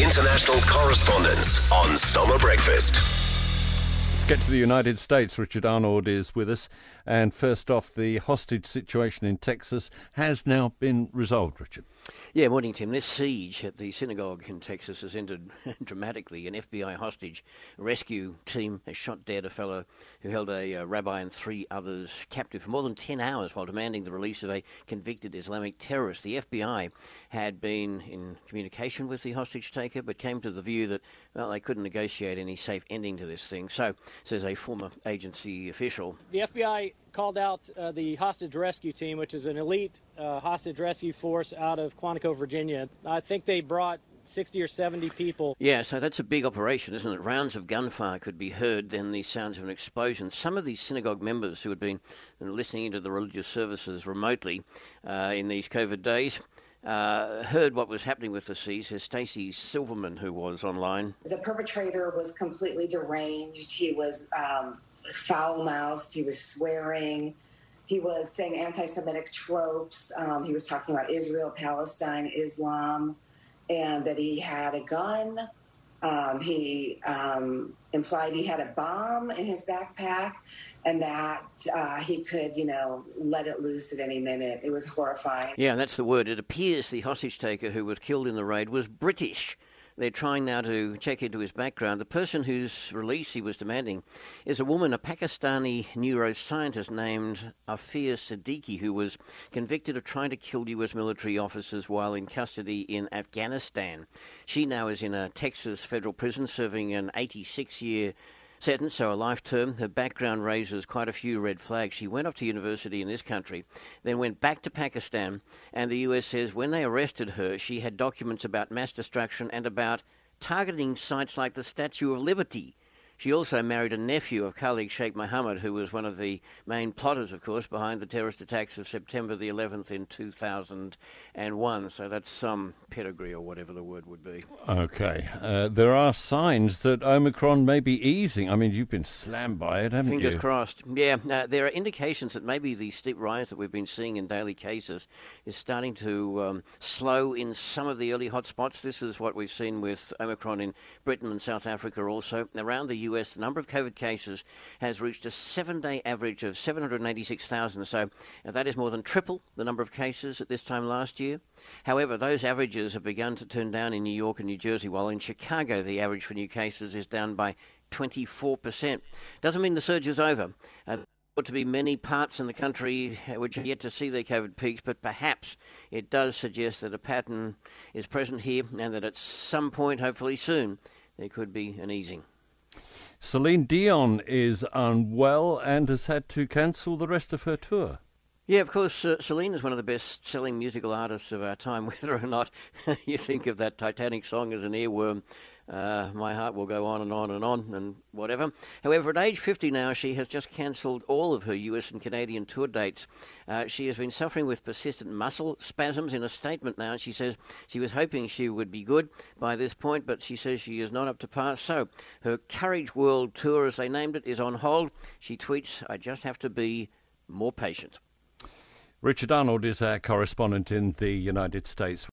International correspondence on Summer Breakfast. Let's get to the United States. Richard Arnold is with us. And first off, the hostage situation in Texas has now been resolved, Richard. Yeah, morning, Tim. This siege at the synagogue in Texas has ended dramatically. An FBI hostage rescue team has shot dead a fellow who held a uh, rabbi and three others captive for more than 10 hours while demanding the release of a convicted Islamic terrorist. The FBI had been in communication with the hostage taker but came to the view that, well, they couldn't negotiate any safe ending to this thing. So, says a former agency official. The FBI called out uh, the hostage rescue team, which is an elite uh, hostage rescue force out of Quantico, Virginia. I think they brought 60 or 70 people. Yeah, so that's a big operation, isn't it? Rounds of gunfire could be heard, then the sounds of an explosion. Some of these synagogue members who had been listening to the religious services remotely uh, in these COVID days. Uh, heard what was happening with the siege. Here's Stacey Silverman, who was online. The perpetrator was completely deranged. He was um, foul mouthed. He was swearing. He was saying anti Semitic tropes. Um, he was talking about Israel, Palestine, Islam, and that he had a gun. Um, he um, implied he had a bomb in his backpack and that uh, he could, you know, let it loose at any minute. It was horrifying. Yeah, that's the word. It appears the hostage taker who was killed in the raid was British. They're trying now to check into his background. The person whose release he was demanding is a woman, a Pakistani neuroscientist named Aafia Siddiqui, who was convicted of trying to kill U.S. military officers while in custody in Afghanistan. She now is in a Texas federal prison serving an 86 year sentence, so a life term. Her background raises quite a few red flags. She went off to university in this country, then went back to Pakistan, and the US says when they arrested her, she had documents about mass destruction and about targeting sites like the Statue of Liberty. She also married a nephew of Khalid Sheikh Mohammed, who was one of the main plotters, of course, behind the terrorist attacks of September the 11th in 2001. So that's some pedigree or whatever the word would be. Okay. Uh, there are signs that Omicron may be easing. I mean, you've been slammed by it, haven't Fingers you? Fingers crossed. Yeah, uh, there are indications that maybe the steep rise that we've been seeing in daily cases is starting to um, slow in some of the early hotspots. This is what we've seen with Omicron in Britain and South Africa also. Around the US, the number of COVID cases has reached a seven day average of 786,000. So uh, that is more than triple the number of cases at this time last year. However, those averages have begun to turn down in New York and New Jersey, while in Chicago the average for new cases is down by 24%. Doesn't mean the surge is over. Uh, to be many parts in the country which are yet to see their COVID peaks, but perhaps it does suggest that a pattern is present here and that at some point, hopefully soon, there could be an easing. Celine Dion is unwell and has had to cancel the rest of her tour. Yeah, of course, uh, Celine is one of the best selling musical artists of our time, whether or not you think of that Titanic song as an earworm. Uh, my heart will go on and on and on and whatever. However, at age 50 now, she has just cancelled all of her US and Canadian tour dates. Uh, she has been suffering with persistent muscle spasms. In a statement now, she says she was hoping she would be good by this point, but she says she is not up to par. So her Courage World Tour, as they named it, is on hold. She tweets, I just have to be more patient. Richard Arnold is our correspondent in the United States.